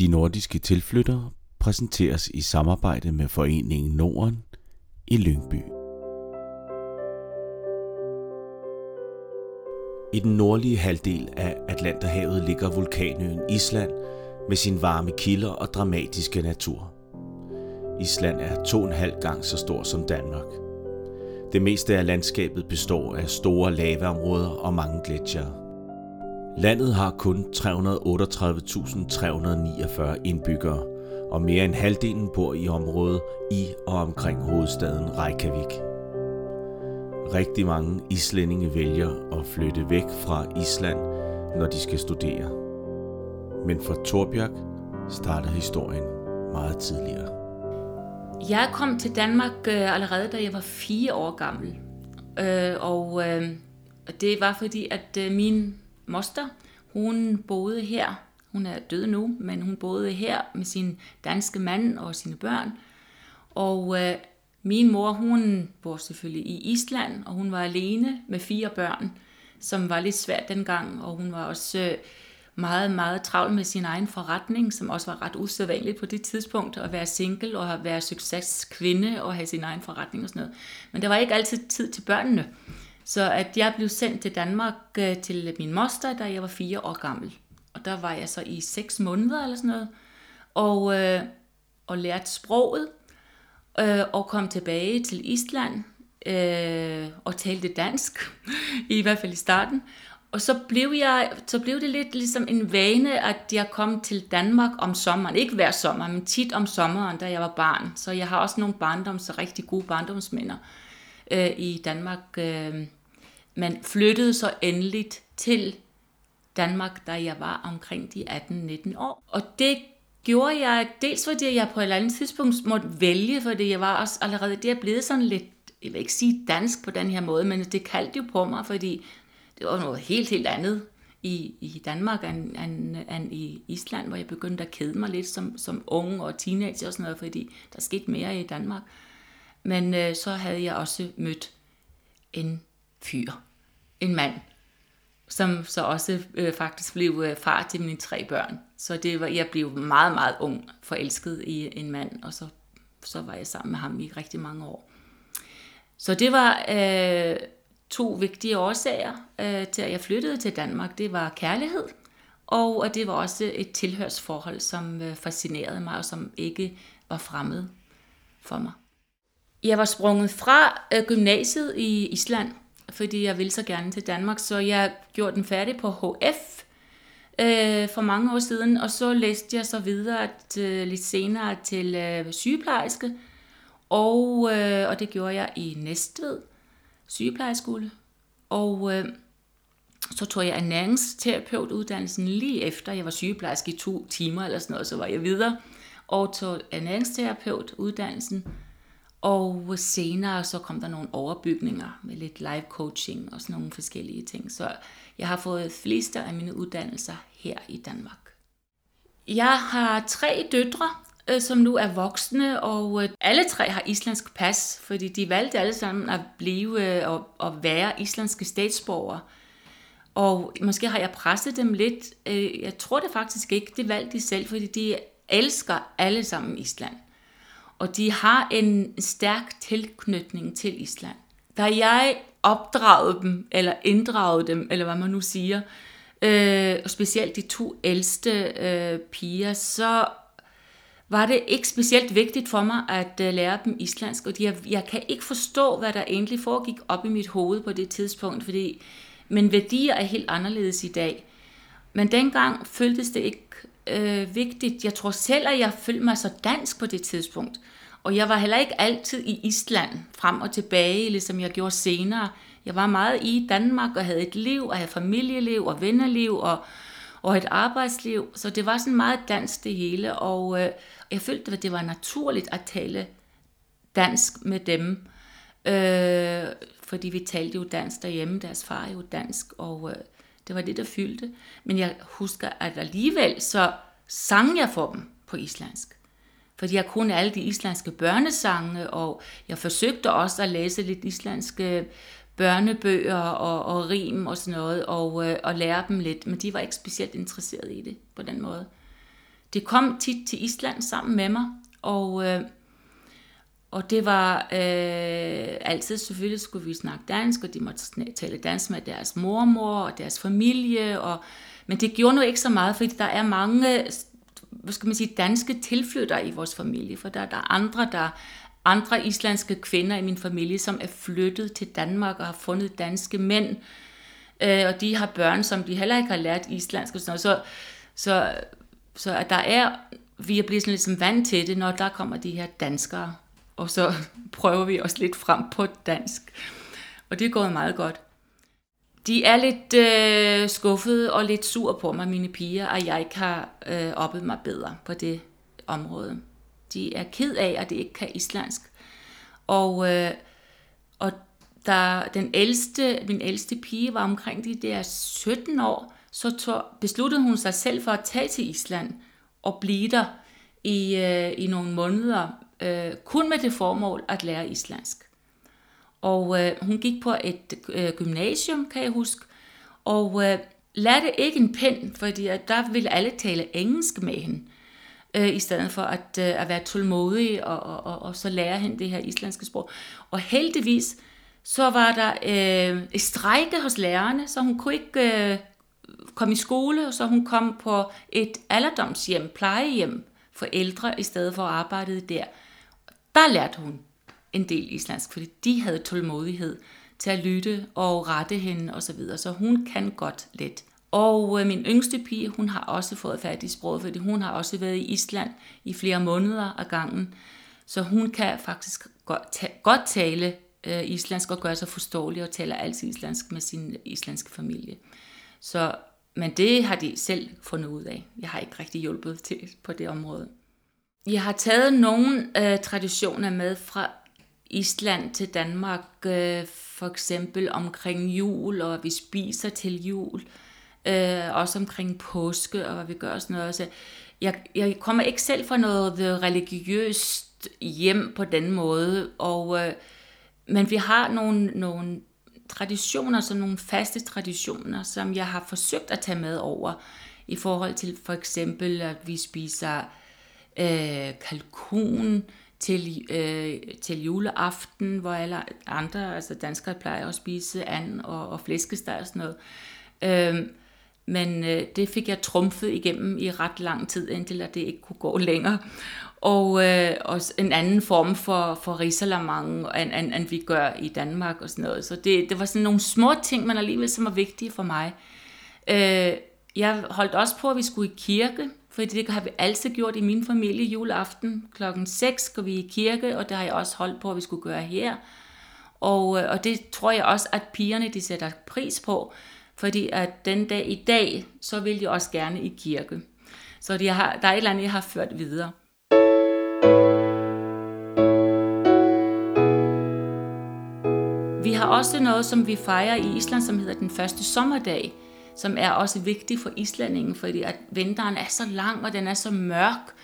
De nordiske tilflyttere præsenteres i samarbejde med Foreningen Norden i Lyngby. I den nordlige halvdel af Atlanterhavet ligger vulkanøen Island med sin varme kilder og dramatiske natur. Island er to og en halv gang så stor som Danmark. Det meste af landskabet består af store lavaområder og mange gletsjere. Landet har kun 338.349 indbyggere, og mere end halvdelen bor i området i og omkring hovedstaden Reykjavik. Rigtig mange islændinge vælger at flytte væk fra Island, når de skal studere. Men for Torbjørk starter historien meget tidligere. Jeg kom til Danmark allerede, da jeg var fire år gammel. Og det var fordi, at min moster, hun boede her. Hun er død nu, men hun boede her med sin danske mand og sine børn. Og øh, min mor, hun bor selvfølgelig i Island, og hun var alene med fire børn, som var lidt svært dengang, og hun var også øh, meget, meget travl med sin egen forretning, som også var ret usædvanligt på det tidspunkt, at være single og at være succeskvinde og have sin egen forretning og sådan noget. Men der var ikke altid tid til børnene. Så at jeg blev sendt til Danmark øh, til min moster, da jeg var fire år gammel. Og der var jeg så i seks måneder eller sådan noget, og, øh, og lærte sproget, øh, og kom tilbage til Island øh, og talte dansk, i hvert fald i starten. Og så blev, jeg, så blev det lidt ligesom en vane, at jeg kom til Danmark om sommeren. Ikke hver sommer, men tit om sommeren, da jeg var barn. Så jeg har også nogle barndoms, rigtig gode barndomsminder øh, i Danmark. Øh, men flyttede så endeligt til Danmark, da jeg var omkring de 18-19 år. Og det gjorde jeg dels fordi jeg på et eller andet tidspunkt måtte vælge, fordi jeg var også allerede der blevet sådan lidt, jeg vil ikke sige dansk på den her måde, men det kaldte jo på mig, fordi det var noget helt, helt andet i, i Danmark end, end, end i Island, hvor jeg begyndte at kede mig lidt som, som unge og teenager og sådan noget, fordi der skete mere i Danmark. Men øh, så havde jeg også mødt en fyr, en mand, som så også øh, faktisk blev øh, far til mine tre børn. Så det var, jeg blev meget, meget ung, forelsket i en mand, og så, så var jeg sammen med ham i rigtig mange år. Så det var øh, to vigtige årsager øh, til, at jeg flyttede til Danmark. Det var kærlighed, og at det var også et tilhørsforhold, som øh, fascinerede mig, og som ikke var fremmed for mig. Jeg var sprunget fra øh, gymnasiet i Island, fordi jeg ville så gerne til Danmark, så jeg gjorde den færdig på HF øh, for mange år siden, og så læste jeg så videre til, lidt senere til øh, sygeplejerske, og, øh, og det gjorde jeg i Næstved sygeplejeskole. Og øh, så tog jeg ernæringsterapeutuddannelsen lige efter, jeg var sygeplejerske i to timer eller sådan noget, så var jeg videre og tog ernæringsterapeutuddannelsen. Og senere så kom der nogle overbygninger med lidt live coaching og sådan nogle forskellige ting. Så jeg har fået fleste af mine uddannelser her i Danmark. Jeg har tre døtre, øh, som nu er voksne, og øh, alle tre har islandsk pas, fordi de valgte alle sammen at blive øh, og, og være islandske statsborgere. Og måske har jeg presset dem lidt. Jeg tror det faktisk ikke. Det valgte de selv, fordi de elsker alle sammen Island. Og de har en stærk tilknytning til Island. Da jeg opdragede dem, eller inddragede dem, eller hvad man nu siger, øh, og specielt de to ældste øh, piger, så var det ikke specielt vigtigt for mig at øh, lære dem islandsk, og jeg, jeg kan ikke forstå, hvad der egentlig foregik op i mit hoved på det tidspunkt, fordi men værdier er helt anderledes i dag. Men dengang føltes det ikke øh, vigtigt. Jeg tror selv, at jeg følte mig så dansk på det tidspunkt. Og jeg var heller ikke altid i Island frem og tilbage, ligesom jeg gjorde senere. Jeg var meget i Danmark og havde et liv, og havde familieliv og vennerliv og, og et arbejdsliv. Så det var sådan meget dansk det hele, og øh, jeg følte, at det var naturligt at tale dansk med dem. Øh, fordi vi talte jo dansk derhjemme, deres far er jo dansk, og øh, det var det, der fyldte. Men jeg husker, at alligevel så sang jeg for dem på islandsk. Fordi jeg kunne alle de islandske børnesange, og jeg forsøgte også at læse lidt islandske børnebøger og, og rim og sådan noget, og, øh, og lære dem lidt, men de var ikke specielt interesserede i det på den måde. de kom tit til Island sammen med mig, og, øh, og det var øh, altid, selvfølgelig skulle vi snakke dansk, og de måtte tale dansk med deres mormor og deres familie, og, men det gjorde nu ikke så meget, fordi der er mange hvad skal man sige, danske tilflyttere i vores familie, for der, der er andre, der andre islandske kvinder i min familie, som er flyttet til Danmark og har fundet danske mænd, øh, og de har børn, som de heller ikke har lært islandsk og sådan noget. Så, så, så at der er, vi er blevet sådan ligesom vant til det, når der kommer de her danskere, og så prøver vi os lidt frem på dansk. Og det er gået meget godt. De er lidt øh, skuffede og lidt sur på mig, mine piger, at jeg ikke har øh, oppet mig bedre på det område. De er ked af, at det ikke kan islandsk. Og, øh, og der, den ældste, min ældste pige var omkring de der 17 år, så tog, besluttede hun sig selv for at tage til Island og blive der i, øh, i nogle måneder, øh, kun med det formål at lære islandsk. Og øh, hun gik på et øh, gymnasium, kan jeg huske, og øh, lærte ikke en pind, fordi at der ville alle tale engelsk med hende, øh, i stedet for at, øh, at være tålmodig og, og, og, og så lære hende det her islandske sprog. Og heldigvis, så var der øh, et strejke hos lærerne, så hun kunne ikke øh, komme i skole, så hun kom på et alderdomshjem, plejehjem for ældre, i stedet for at arbejde der. Der lærte hun en del islandsk, fordi de havde tålmodighed til at lytte og rette hende osv., så, videre. så hun kan godt lidt. Og øh, min yngste pige, hun har også fået fat i sproget, fordi hun har også været i Island i flere måneder ad gangen. Så hun kan faktisk godt, ta- godt tale øh, islandsk og gøre sig forståelig og taler altid islandsk med sin islandske familie. Så, men det har de selv fundet ud af. Jeg har ikke rigtig hjulpet til på det område. Jeg har taget nogle øh, traditioner med fra Island til Danmark, øh, for eksempel omkring jul, og vi spiser til jul, øh, også omkring påske, og hvad vi gør sådan noget. Så jeg, jeg kommer ikke selv fra noget religiøst hjem på den måde, og, øh, men vi har nogle, nogle traditioner, som nogle faste traditioner, som jeg har forsøgt at tage med over, i forhold til for eksempel, at vi spiser øh, kalkun, til, øh, til juleaften, hvor alle andre, altså danskere plejer at spise and og, og flæskesteg og sådan noget. Øh, men øh, det fik jeg trumfet igennem i ret lang tid, indtil at det ikke kunne gå længere. Og, øh, også en anden form for, for risalamang, end, end, end vi gør i Danmark og sådan noget. Så det, det var sådan nogle små ting, men alligevel som var vigtige for mig. Øh, jeg holdt også på, at vi skulle i kirke, fordi det har vi altid gjort i min familie juleaften. Klokken 6 går vi i kirke, og det har jeg også holdt på, at vi skulle gøre her. Og, øh, og det tror jeg også, at pigerne de sætter pris på, fordi at den dag i dag, så vil de også gerne i kirke. Så de har, der er et eller andet, jeg har ført videre. Vi har også noget, som vi fejrer i Island, som hedder den første sommerdag som er også vigtig for islændingen, fordi at vinteren er så lang, og den er så mørk,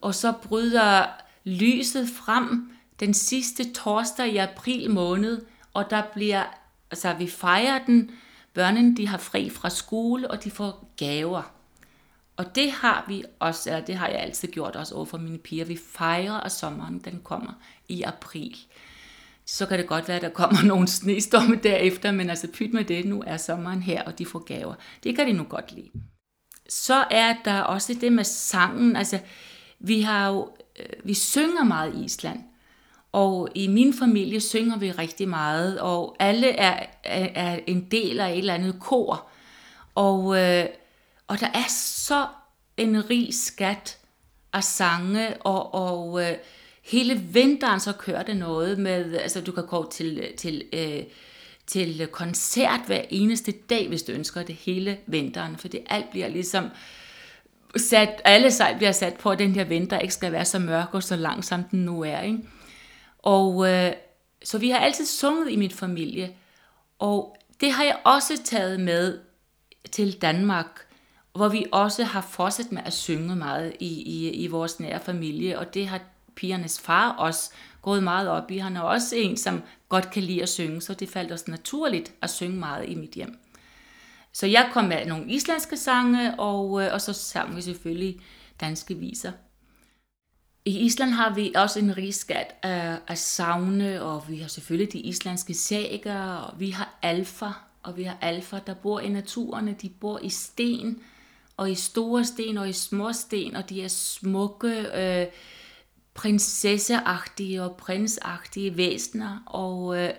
og så bryder lyset frem den sidste torsdag i april måned, og der bliver, altså vi fejrer den, børnene de har fri fra skole, og de får gaver. Og det har vi også, eller det har jeg altid gjort også over for mine piger. Vi fejrer, at sommeren den kommer i april så kan det godt være, at der kommer nogle snestorme derefter, men altså pyt med det, nu er sommeren her, og de får gaver. Det kan de nu godt lide. Så er der også det med sangen, altså vi har jo, øh, vi synger meget i Island, og i min familie synger vi rigtig meget, og alle er, er, er en del af et eller andet kor. Og, øh, og der er så en rig skat af sange, og, og øh, hele vinteren så kører det noget med, altså du kan gå til, til, øh, til koncert hver eneste dag, hvis du ønsker det hele vinteren, for det alt bliver ligesom sat, alle sejl bliver sat på, at den her vinter ikke skal være så mørk og så lang, som den nu er. Ikke? Og øh, så vi har altid sunget i mit familie, og det har jeg også taget med til Danmark, hvor vi også har fortsat med at synge meget i, i, i vores nære familie, og det har pigernes far også gået meget op i. Han er også en, som godt kan lide at synge, så det faldt os naturligt at synge meget i mit hjem. Så jeg kom med nogle islandske sange, og, øh, og så sang vi selvfølgelig danske viser. I Island har vi også en rigskat af, af savne, og vi har selvfølgelig de islandske sager, og vi har alfa, og vi har alfa, der bor i naturen, de bor i sten, og i store sten og i små sten, og de er smukke, øh, prinsesseagtige og prinsagtige væsener, og, øh,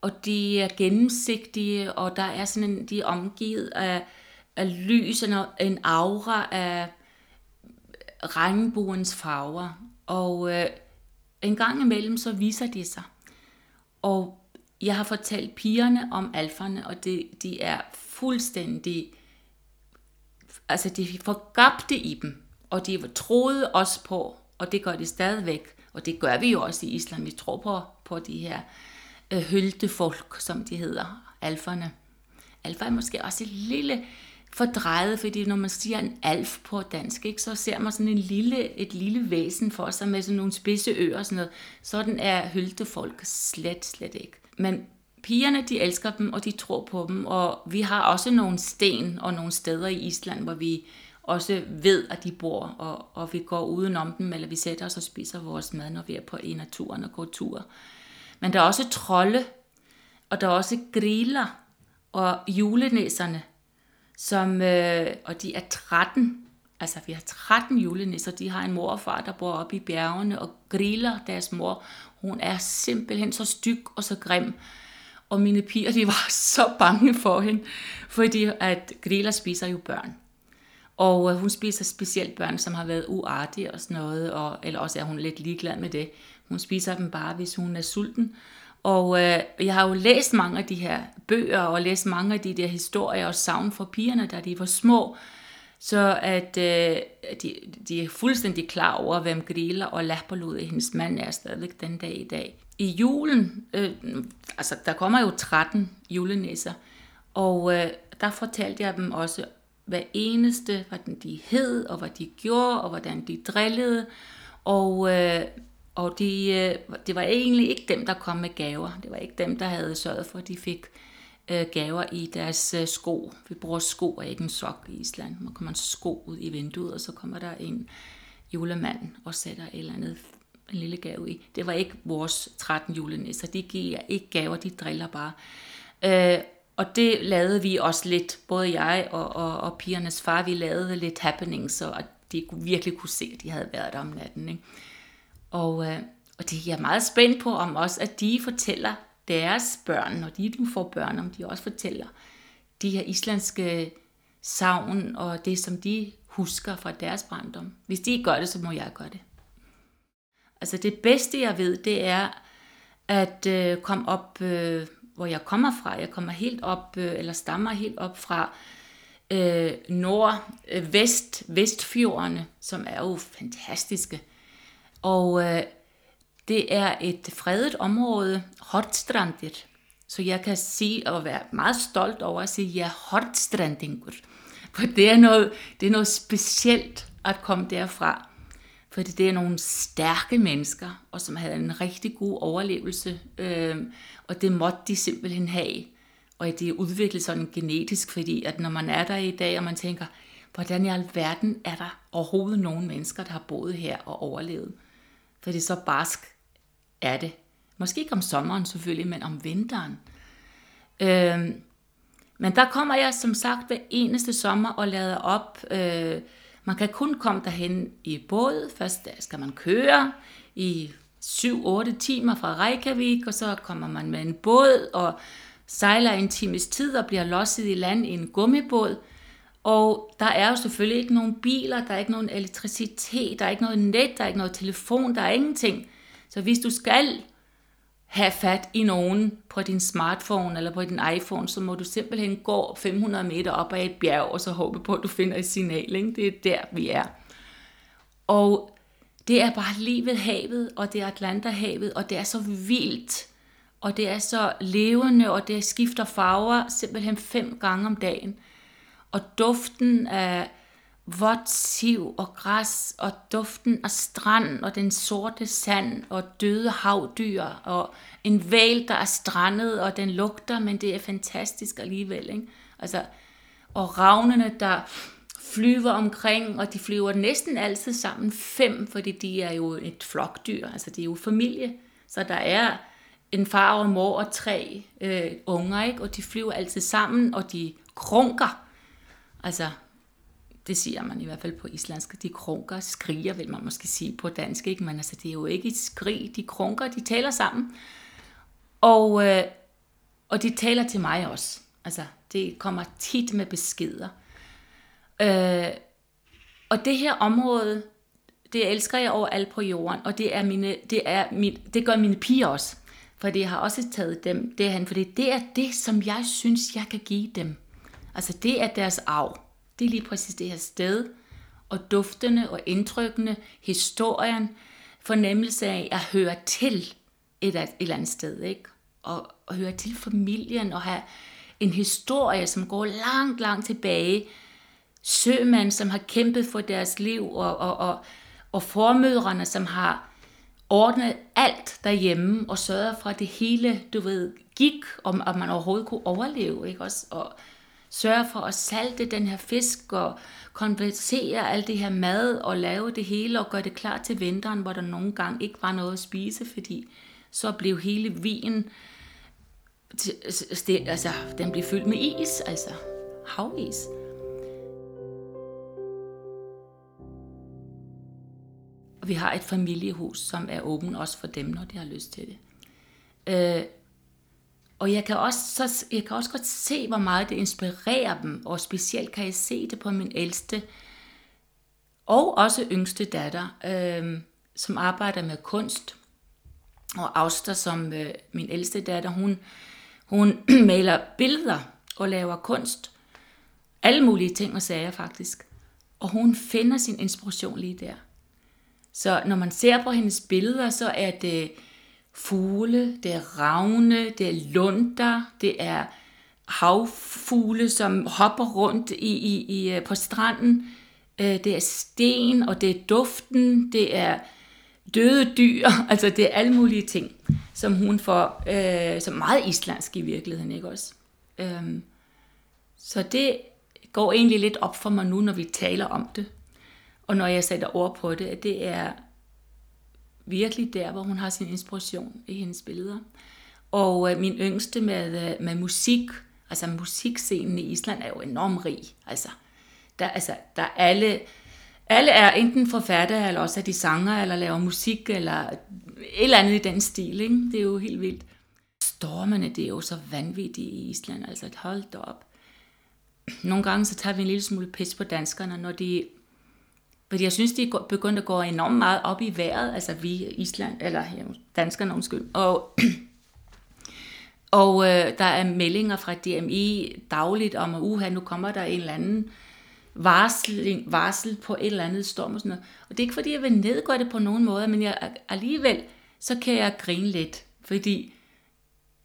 og de er gennemsigtige, og der er sådan en, de er omgivet af, af lys, en, en aura af regnbuens farver. Og øh, en gang imellem så viser de sig. Og jeg har fortalt pigerne om alferne, og det, de er fuldstændig, altså de forgabte i dem, og de troede også på, og det gør det stadigvæk, og det gør vi jo også i Islam, vi tror på, på de her øh, høltefolk, som de hedder, alferne. Alfa er måske også et lille fordrejet, fordi når man siger en alf på dansk, ikke, så ser man sådan en lille, et lille væsen for sig med sådan nogle spidse ører og sådan noget. Sådan er høltefolk slet, slet ikke. Men pigerne, de elsker dem, og de tror på dem, og vi har også nogle sten og nogle steder i Island, hvor vi også ved, at de bor, og, og vi går udenom dem, eller vi sætter os og spiser vores mad, når vi er på i naturen og går tur. Men der er også trolde, og der er også griller, og julenæserne, som, øh, og de er 13, altså vi har 13 julenisser, de har en mor og far, der bor oppe i bjergene og griller deres mor. Hun er simpelthen så styg og så grim, og mine piger, de var så bange for hende, fordi at griller spiser jo børn. Og øh, hun spiser specielt børn, som har været uartige og sådan noget, og, eller også er hun lidt ligeglad med det. Hun spiser dem bare, hvis hun er sulten. Og øh, jeg har jo læst mange af de her bøger, og læst mange af de der historier og savn fra pigerne, da de var små. Så at øh, de, de er fuldstændig klar over, hvem Grilla og Lapperlod, hendes mand, er stadigvæk den dag i dag. I julen, øh, altså der kommer jo 13 julenæsser, og øh, der fortalte jeg dem også hver eneste, hvordan de hed, og hvad de gjorde, og hvordan de drillede. Og øh, og de, øh, det var egentlig ikke dem, der kom med gaver. Det var ikke dem, der havde sørget for, at de fik øh, gaver i deres øh, sko. Vi bruger sko og ikke en sok i Island. Man kommer en sko ud i vinduet, og så kommer der en julemand og sætter et eller andet en lille gave i. Det var ikke vores 13 julenisser. De giver ikke gaver, de driller bare. Øh, og det lavede vi også lidt, både jeg og, og, og pigernes far, vi lavede lidt happening, så de virkelig kunne se, at de havde været der om natten. Ikke? Og, øh, og det er jeg meget spændt på, om også, at de fortæller deres børn, når de nu får børn, om de også fortæller de her islandske savn og det, som de husker fra deres barndom. Hvis de ikke gør det, så må jeg gøre det. Altså det bedste, jeg ved, det er at øh, komme op, øh, hvor jeg kommer fra. Jeg kommer helt op, øh, eller stammer helt op fra øh, nord-vest, øh, vestfjordene, som er jo fantastiske. Og øh, det er et fredet område, Hortstrandir. Så jeg kan sige og være meget stolt over at sige, ja, Hortstrandingur. For det er, noget, det er noget specielt at komme derfra. For det er nogle stærke mennesker, og som havde en rigtig god overlevelse. Øh, og det måtte de simpelthen have. Og det er udviklet sådan genetisk, fordi at når man er der i dag, og man tænker, hvordan i alverden er der overhovedet nogen mennesker, der har boet her og overlevet? For det er så barsk er det. Måske ikke om sommeren selvfølgelig, men om vinteren. Øhm, men der kommer jeg som sagt hver eneste sommer og lader op. Øh, man kan kun komme derhen i båd. Først skal man køre i 7-8 timer fra Reykjavik, og så kommer man med en båd og sejler en times tid og bliver losset i land i en gummibåd. Og der er jo selvfølgelig ikke nogen biler, der er ikke nogen elektricitet, der er ikke noget net, der er ikke noget telefon, der er ingenting. Så hvis du skal have fat i nogen på din smartphone eller på din iPhone, så må du simpelthen gå 500 meter op ad et bjerg, og så håbe på, at du finder et signal. Ikke? Det er der, vi er. Og det er bare livet havet, og det er Atlanterhavet, og det er så vildt, og det er så levende, og det skifter farver simpelthen fem gange om dagen og duften af vådt siv og græs, og duften af strand og den sorte sand og døde havdyr, og en val, der er strandet, og den lugter, men det er fantastisk alligevel. Ikke? Altså, og ravnene, der flyver omkring, og de flyver næsten altid sammen fem, fordi de er jo et flokdyr, altså de er jo familie. Så der er en far og mor og tre øh, unger, ikke? og de flyver altid sammen, og de krunker. Altså, det siger man i hvert fald på islandsk. De krunker, skriger, vil man måske sige på dansk, ikke? men altså, det er jo ikke et skrig, de krunker, de taler sammen. Og, øh, og de taler til mig også. Altså, det kommer tit med beskeder. Øh, og det her område, det elsker jeg over alt på jorden, og det, er mine, det, er min, det gør mine piger også. For det har også taget dem derhen, for det er det, som jeg synes, jeg kan give dem. Altså det er deres arv. Det er lige præcis det her sted, og duftende og indtrykkende, historien, fornemmelse af at høre til et, et eller andet sted, ikke? Og, og høre til familien og have en historie, som går langt, langt tilbage. Sømænd, som har kæmpet for deres liv, og, og, og, og formødrene, som har ordnet alt derhjemme og sørget for, at det hele, du ved, gik, om at man overhovedet kunne overleve, ikke også? Og sørge for at salte den her fisk og konvertere alt det her mad og lave det hele og gøre det klar til vinteren, hvor der nogle gange ikke var noget at spise, fordi så blev hele vinen altså, den blev fyldt med is, altså havis. Vi har et familiehus, som er åbent også for dem, når de har lyst til det. Øh, og jeg kan, også, så, jeg kan også godt se, hvor meget det inspirerer dem, og specielt kan jeg se det på min ældste og også yngste datter, øh, som arbejder med kunst. Og Auster, som øh, min ældste datter, hun, hun maler billeder og laver kunst. Alle mulige ting og sager faktisk. Og hun finder sin inspiration lige der. Så når man ser på hendes billeder, så er det fugle, det er ravne, det er lunder, det er havfugle, som hopper rundt i, i, i, øh, på stranden. Øh, det er sten, og det er duften, det er døde dyr, altså det er alle mulige ting, som hun får, øh, som meget islandsk i virkeligheden, ikke også? Øhm, så det går egentlig lidt op for mig nu, når vi taler om det, og når jeg sætter ord på det, at det er virkelig der, hvor hun har sin inspiration i hendes billeder. Og øh, min yngste med, øh, med musik, altså musikscenen i Island er jo enormt rig. Altså, der, altså, der er alle, alle er enten forfattere, eller også er de sanger, eller laver musik, eller et eller andet i den stil. Ikke? Det er jo helt vildt. Stormene, det er jo så vanvittigt i Island. Altså, hold da op. Nogle gange så tager vi en lille smule pis på danskerne, når de fordi jeg synes, de er begyndt at gå enormt meget op i vejret, altså vi Island, eller ja, danskerne undskyld. Og, og øh, der er meldinger fra DMI dagligt om, at uha, nu kommer der en eller anden varsel, varsel på et eller andet storm og sådan noget. Og det er ikke fordi, jeg vil nedgøre det på nogen måde, men jeg, alligevel, så kan jeg grine lidt, fordi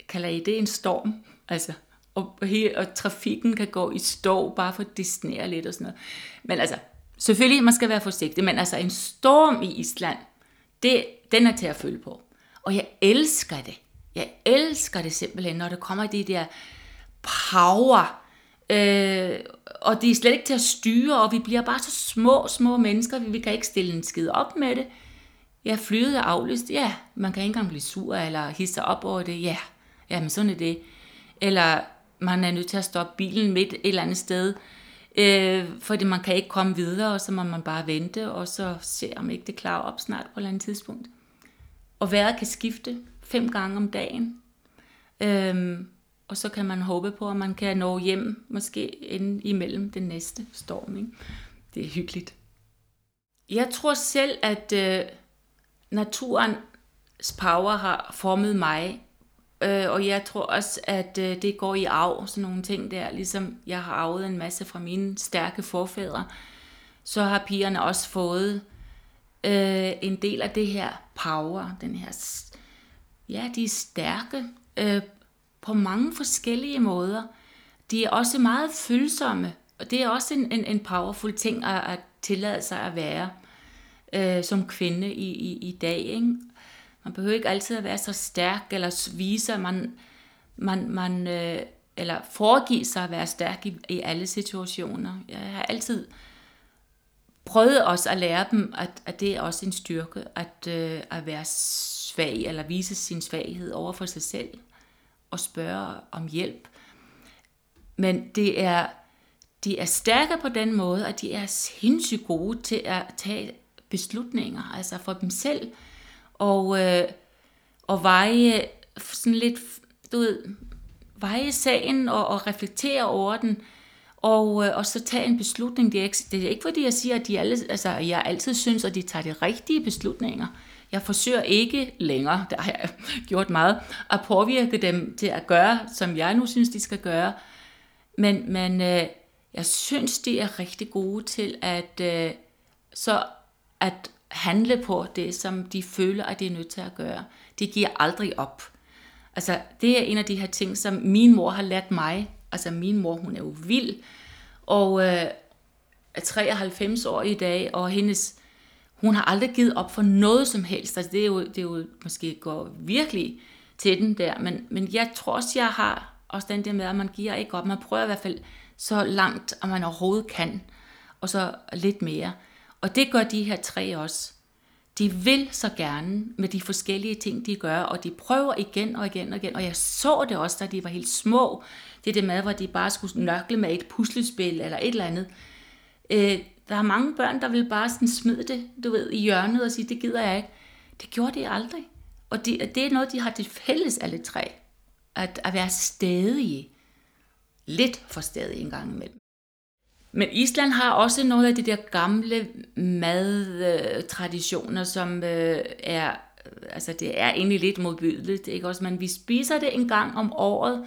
kalder I det en storm? Altså, og, og trafikken kan gå i stå, bare for at disnere lidt og sådan noget. Men altså, selvfølgelig, man skal være forsigtig, men altså en storm i Island, det, den er til at følge på. Og jeg elsker det. Jeg elsker det simpelthen, når der kommer de der power, øh, og det er slet ikke til at styre, og vi bliver bare så små, små mennesker, vi vi kan ikke stille en skid op med det. Ja, flyet er aflyst. Ja, man kan ikke engang blive sur eller hisse op over det. Ja, ja men sådan er det. Eller man er nødt til at stoppe bilen midt et eller andet sted, Øh, fordi man kan ikke komme videre, og så må man bare vente, og så se, om ikke det klarer op snart på et eller andet tidspunkt. Og vejret kan skifte fem gange om dagen. Øhm, og så kan man håbe på, at man kan nå hjem, måske inden imellem den næste storm. Ikke? Det er hyggeligt. Jeg tror selv, at øh, naturens power har formet mig Øh, og jeg tror også, at øh, det går i arv, sådan nogle ting der. Ligesom jeg har arvet en masse fra mine stærke forfædre, så har pigerne også fået øh, en del af det her power, den her, ja, de er stærke øh, på mange forskellige måder. De er også meget følsomme, og det er også en, en, en powerful ting at, at tillade sig at være øh, som kvinde i, i, i dag. Ikke? Man behøver ikke altid at være så stærk eller vise, at man, man, man øh, eller foregive sig at være stærk i, i alle situationer. Jeg har altid prøvet også at lære dem, at, at det er også en styrke, at, øh, at være svag, eller vise sin svaghed over for sig selv, og spørge om hjælp. Men det er, de er stærke på den måde, at de er sindssygt gode til at tage beslutninger, altså for dem selv, og, øh, og veje sådan lidt, du ved, veje sagen og, og reflektere over den, og, øh, og så tage en beslutning. Det er, ikke, det er ikke fordi, jeg siger, at de alle, altså, jeg altid synes, at de tager de rigtige beslutninger. Jeg forsøger ikke længere, der har jeg gjort meget, at påvirke dem til at gøre, som jeg nu synes, de skal gøre. Men, men øh, jeg synes, de er rigtig gode til at, øh, så at handle på det, som de føler, at de er nødt til at gøre. De giver aldrig op. Altså, det er en af de her ting, som min mor har lært mig. Altså, min mor, hun er jo vild, og øh, er 93 år i dag, og hendes, hun har aldrig givet op for noget som helst. Altså, det er jo, det er jo måske går virkelig til den der, men, men jeg tror også, jeg har også den der med, at man giver ikke op. Man prøver i hvert fald så langt, at man overhovedet kan, og så lidt mere. Og det gør de her tre også. De vil så gerne med de forskellige ting, de gør, og de prøver igen og igen og igen. Og jeg så det også, da de var helt små. Det er det med, hvor de bare skulle nøgle med et puslespil eller et eller andet. Øh, der er mange børn, der vil bare sådan smide det, du ved, i hjørnet og sige, det gider jeg ikke. Det gjorde de aldrig. Og det, det er noget, de har til fælles alle tre. At, at være stadige. Lidt for stadige en gang imellem. Men Island har også nogle af de der gamle madtraditioner, som øh, er, altså det er egentlig lidt modbydeligt, ikke også? Men vi spiser det en gang om året.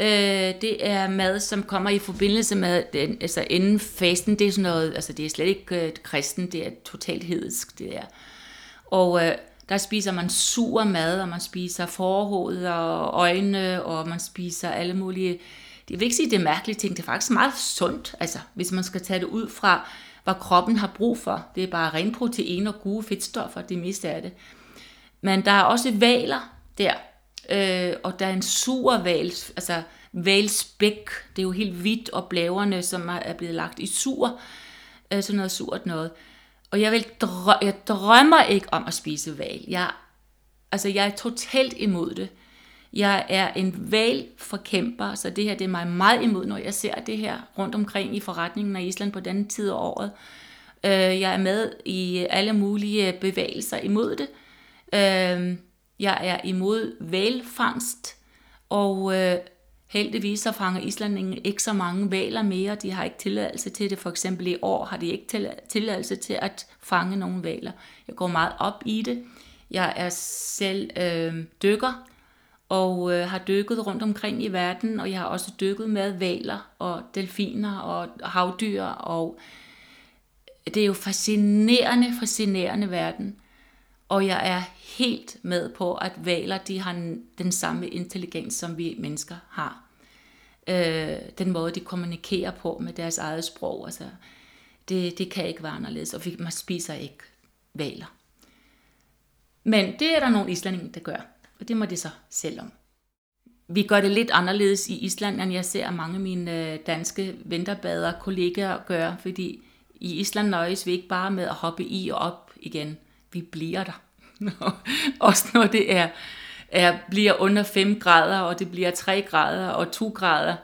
Øh, det er mad, som kommer i forbindelse med, den, altså inden fasten, det er sådan noget, altså det er slet ikke øh, kristen, det er totalt hedensk, det er. Og øh, der spiser man sur mad, og man spiser forhoved og øjne, og man spiser alle mulige det vil ikke sige, at det er mærkelige ting. Det er faktisk meget sundt, altså, hvis man skal tage det ud fra, hvad kroppen har brug for. Det er bare ren protein og gode fedtstoffer, det meste af det. Men der er også valer der, øh, og der er en sur val, altså valspæk, det er jo helt hvidt, og blæverne, som er blevet lagt i sur, øh, sådan noget surt noget. Og jeg, vil drø- jeg drømmer ikke om at spise val. Jeg, altså, jeg er totalt imod det. Jeg er en valforkæmper, så det her det er mig meget imod, når jeg ser det her rundt omkring i forretningen af Island på den tid af året. Øh, jeg er med i alle mulige bevægelser imod det. Øh, jeg er imod valfangst, og øh, heldigvis så fanger islandingen ikke så mange valer mere. De har ikke tilladelse til det. For eksempel i år har de ikke tilladelse til at fange nogle valer. Jeg går meget op i det. Jeg er selv øh, dykker, og øh, har dykket rundt omkring i verden, og jeg har også dykket med valer og delfiner og havdyr, og det er jo fascinerende, fascinerende verden. Og jeg er helt med på, at valer de har den samme intelligens, som vi mennesker har. Øh, den måde, de kommunikerer på med deres eget sprog, altså, det, det kan ikke være anderledes, og man spiser ikke valer. Men det er der nogle islændinge, der gør. Og det må det så selv om. Vi gør det lidt anderledes i Island, end jeg ser mange af mine øh, danske vinterbader kollegaer gøre, fordi i Island nøjes vi ikke bare med at hoppe i og op igen. Vi bliver der. Også når det er, er, bliver under 5 grader, og det bliver 3 grader og 2 grader,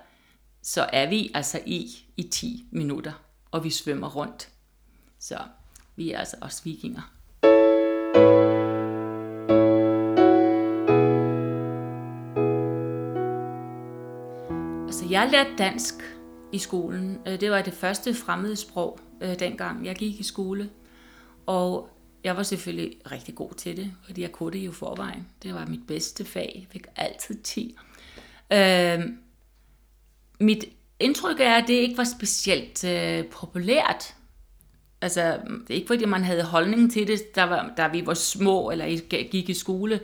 så er vi altså i i 10 minutter, og vi svømmer rundt. Så vi er altså også vikinger. Altså, jeg lærte dansk i skolen. Øh, det var det første fremmede sprog, øh, dengang jeg gik i skole. Og jeg var selvfølgelig rigtig god til det, fordi jeg kunne det jo forvejen. Det var mit bedste fag. Jeg fik altid 10. Øh, mit indtryk er, at det ikke var specielt øh, populært. Altså, ikke fordi, man havde holdning til det, der var, da vi var små, eller gik i skole,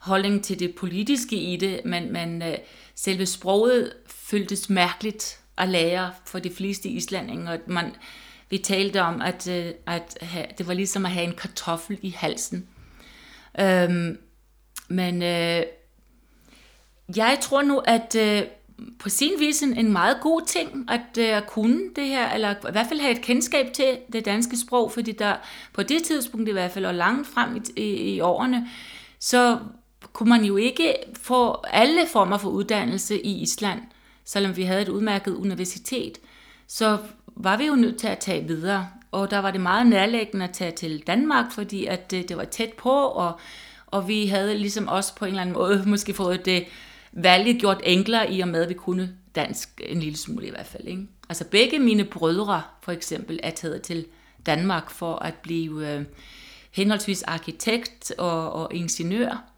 holdning til det politiske i det, men, men øh, selve sproget føltes mærkeligt at lære for de fleste islændinge, og man, vi talte om, at, øh, at have, det var ligesom at have en kartoffel i halsen. Øhm, men øh, jeg tror nu, at øh, på sin vis en, en meget god ting at uh, kunne det her, eller i hvert fald have et kendskab til det danske sprog, fordi der på det tidspunkt i hvert fald, og langt frem i, i, i årene, så kunne man jo ikke få alle former for uddannelse i Island, selvom vi havde et udmærket universitet. Så var vi jo nødt til at tage videre, og der var det meget nærlæggende at tage til Danmark, fordi at øh, det, var tæt på, og, og vi havde ligesom også på en eller anden måde måske fået det valget gjort enklere i og med, at vi kunne dansk en lille smule i hvert fald. Ikke? Altså begge mine brødre for eksempel er taget til Danmark for at blive øh, henholdsvis arkitekt og, og ingeniør.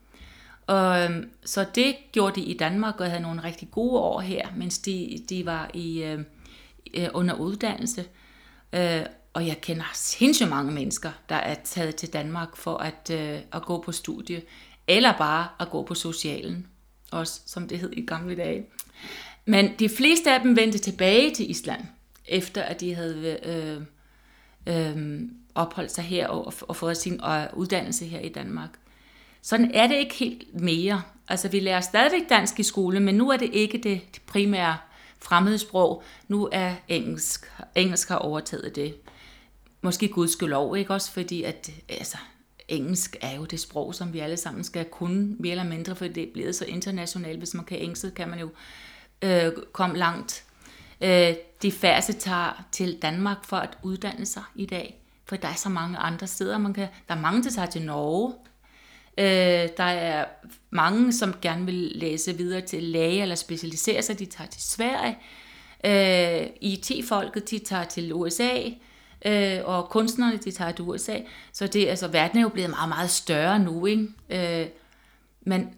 Og, øh, så det gjorde de i Danmark og havde nogle rigtig gode år her, mens de, de var øhm, i øh under uddannelse. Øh, og jeg kender sindssygt mange mennesker, der er taget til Danmark for at, øh, at gå på studie, eller bare at gå på socialen også, som det hed i gamle dage. Men de fleste af dem vendte tilbage til Island, efter at de havde øh, øh, øhm, opholdt sig her og, og fået sin øh, uddannelse her i Danmark. Sådan er det ikke helt mere. Altså, vi lærer stadigvæk dansk i skole, men nu er det ikke det, det primære fremmedsprog. Nu er engelsk. Engelsk har overtaget det. Måske gudskelov, ikke også? Fordi at, altså, engelsk er jo det sprog, som vi alle sammen skal kunne, mere eller mindre, for det er blevet så internationalt. Hvis man kan engelsk, kan man jo øh, komme langt. Øh, de færreste tager til Danmark for at uddanne sig i dag, for der er så mange andre steder, man kan... Der er mange, der tager til Norge. Øh, der er mange, som gerne vil læse videre til læge eller specialisere sig, de tager til Sverige. Øh, IT-folket, de tager til USA øh, og kunstnerne, de tager til USA. Så det, altså, verden er jo blevet meget, meget større nu, ikke? Øh, men,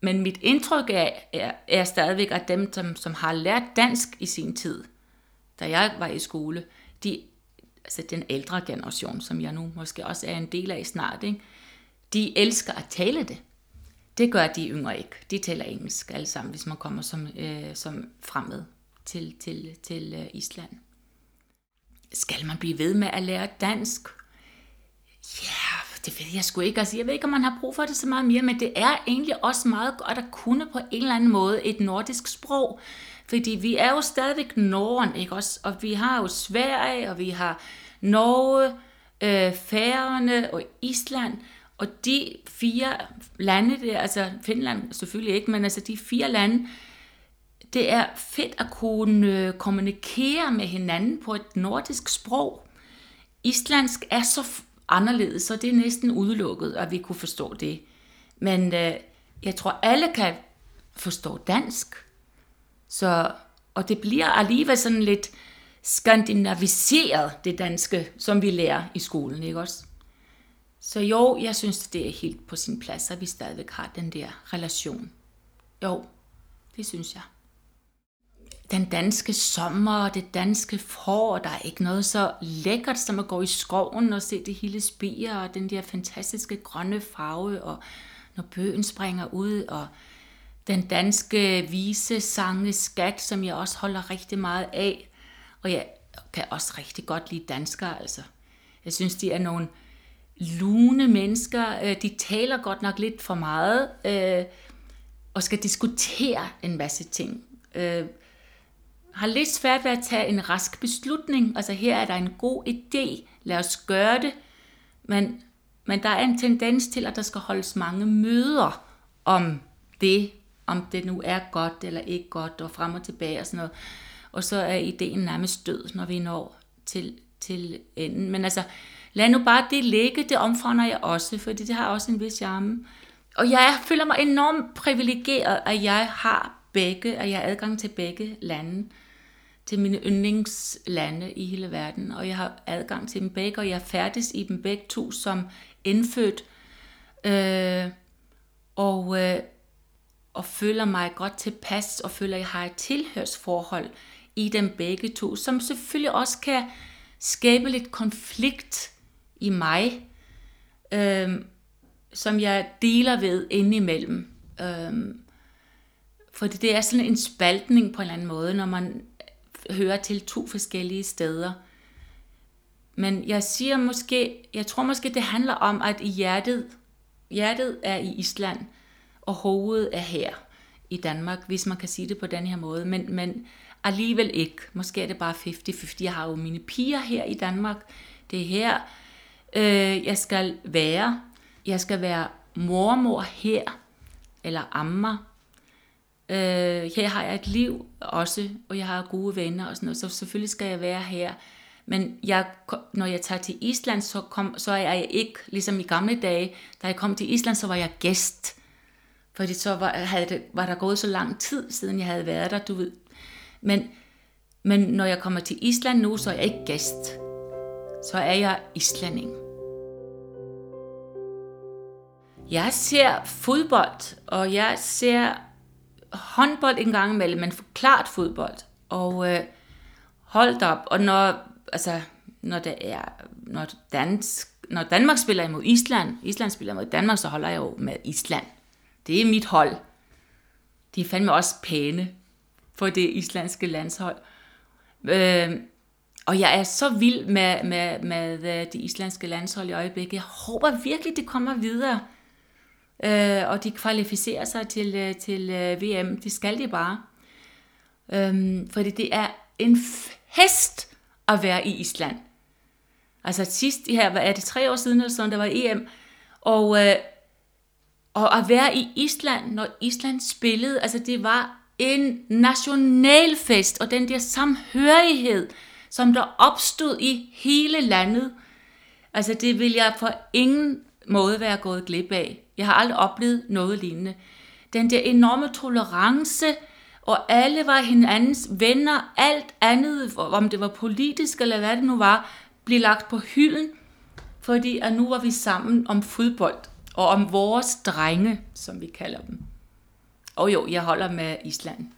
men mit indtryk er, er, er stadigvæk, at dem, som, som har lært dansk i sin tid, da jeg var i skole, de, altså den ældre generation, som jeg nu måske også er en del af snart, ikke? De elsker at tale det. Det gør de yngre ikke. De taler engelsk alle sammen, hvis man kommer som, øh, som fremmed til, til, til øh, Island. Skal man blive ved med at lære dansk? Ja, det ved jeg sgu ikke. Altså, jeg ved ikke, om man har brug for det så meget mere, men det er egentlig også meget godt at kunne på en eller anden måde et nordisk sprog. Fordi vi er jo stadigvæk Norden, ikke også? Og vi har jo Sverige, og vi har Norge, øh, Færøerne og Island. Og de fire lande der, altså Finland selvfølgelig ikke, men altså de fire lande, det er fedt at kunne øh, kommunikere med hinanden på et nordisk sprog. Islandsk er så anderledes, så det er næsten udelukket, at vi kunne forstå det. Men øh, jeg tror, alle kan forstå dansk. Så, og det bliver alligevel sådan lidt skandinaviseret, det danske, som vi lærer i skolen, ikke også? Så jo, jeg synes, det er helt på sin plads, at vi stadigvæk har den der relation. Jo, det synes jeg den danske sommer og det danske forår, der er ikke noget så lækkert som at gå i skoven og se det hele spire og den der fantastiske grønne farve, og når bøgen springer ud, og den danske vise sange skat, som jeg også holder rigtig meget af. Og jeg kan også rigtig godt lide danskere, altså. Jeg synes, de er nogle lune mennesker. Øh, de taler godt nok lidt for meget, øh, og skal diskutere en masse ting. Øh, har lidt svært ved at tage en rask beslutning. Altså her er der en god idé, lad os gøre det. Men, men der er en tendens til, at der skal holdes mange møder om det, om det nu er godt eller ikke godt, og frem og tilbage og sådan noget. Og så er ideen nærmest død, når vi når til, til enden. Men altså, lad nu bare det ligge, det omfavner jeg også, fordi det har også en vis charme. Og jeg føler mig enormt privilegeret, at jeg har begge, at jeg har adgang til begge lande til mine yndlingslande i hele verden, og jeg har adgang til dem begge, og jeg færdes i dem begge to som indfødt, øh, og, øh, og føler mig godt tilpas, og føler, at jeg har et tilhørsforhold i dem begge to, som selvfølgelig også kan skabe lidt konflikt i mig, øh, som jeg deler ved indimellem. Øh, fordi det er sådan en spaltning på en eller anden måde, når man hører til to forskellige steder. Men jeg siger måske, jeg tror måske, det handler om, at hjertet, hjertet er i Island, og hovedet er her. i Danmark, hvis man kan sige det på den her måde, men, men alligevel ikke. Måske er det bare 50-50. Jeg har jo mine piger her i Danmark. Det er her, øh, jeg skal være. Jeg skal være mormor her, eller amma. Øh, her har jeg et liv også, og jeg har gode venner og sådan noget, så selvfølgelig skal jeg være her. Men jeg, når jeg tager til Island, så, kom, så er jeg ikke, ligesom i gamle dage, da jeg kom til Island, så var jeg gæst. Fordi så var, havde det, var der gået så lang tid, siden jeg havde været der, du ved. Men, men når jeg kommer til Island nu, så er jeg ikke gæst. Så er jeg islanding. Jeg ser fodbold, og jeg ser håndbold en gang imellem, men klart fodbold. Og øh, holdt op, og når, altså, når, det er, når, dansk, når Danmark spiller imod Island, Island spiller imod Danmark, så holder jeg jo med Island. Det er mit hold. De er fandme også pæne for det islandske landshold. Øh, og jeg er så vild med, med, med øh, det islandske landshold i øjeblikket. Jeg håber virkelig, det kommer videre. Øh, og de kvalificerer sig til, øh, til øh, VM. Det skal de bare. Øh, fordi det er en fest at være i Island. Altså sidst her, hvad er det, tre år siden eller sådan, der var EM. Og, øh, og at være i Island, når Island spillede, altså det var en nationalfest, og den der samhørighed, som der opstod i hele landet, altså det vil jeg på ingen måde være gået glip af. Jeg har aldrig oplevet noget lignende. Den der enorme tolerance, og alle var hinandens venner, alt andet, om det var politisk eller hvad det nu var, blev lagt på hylden, fordi at nu var vi sammen om fodbold, og om vores drenge, som vi kalder dem. Og jo, jeg holder med Island.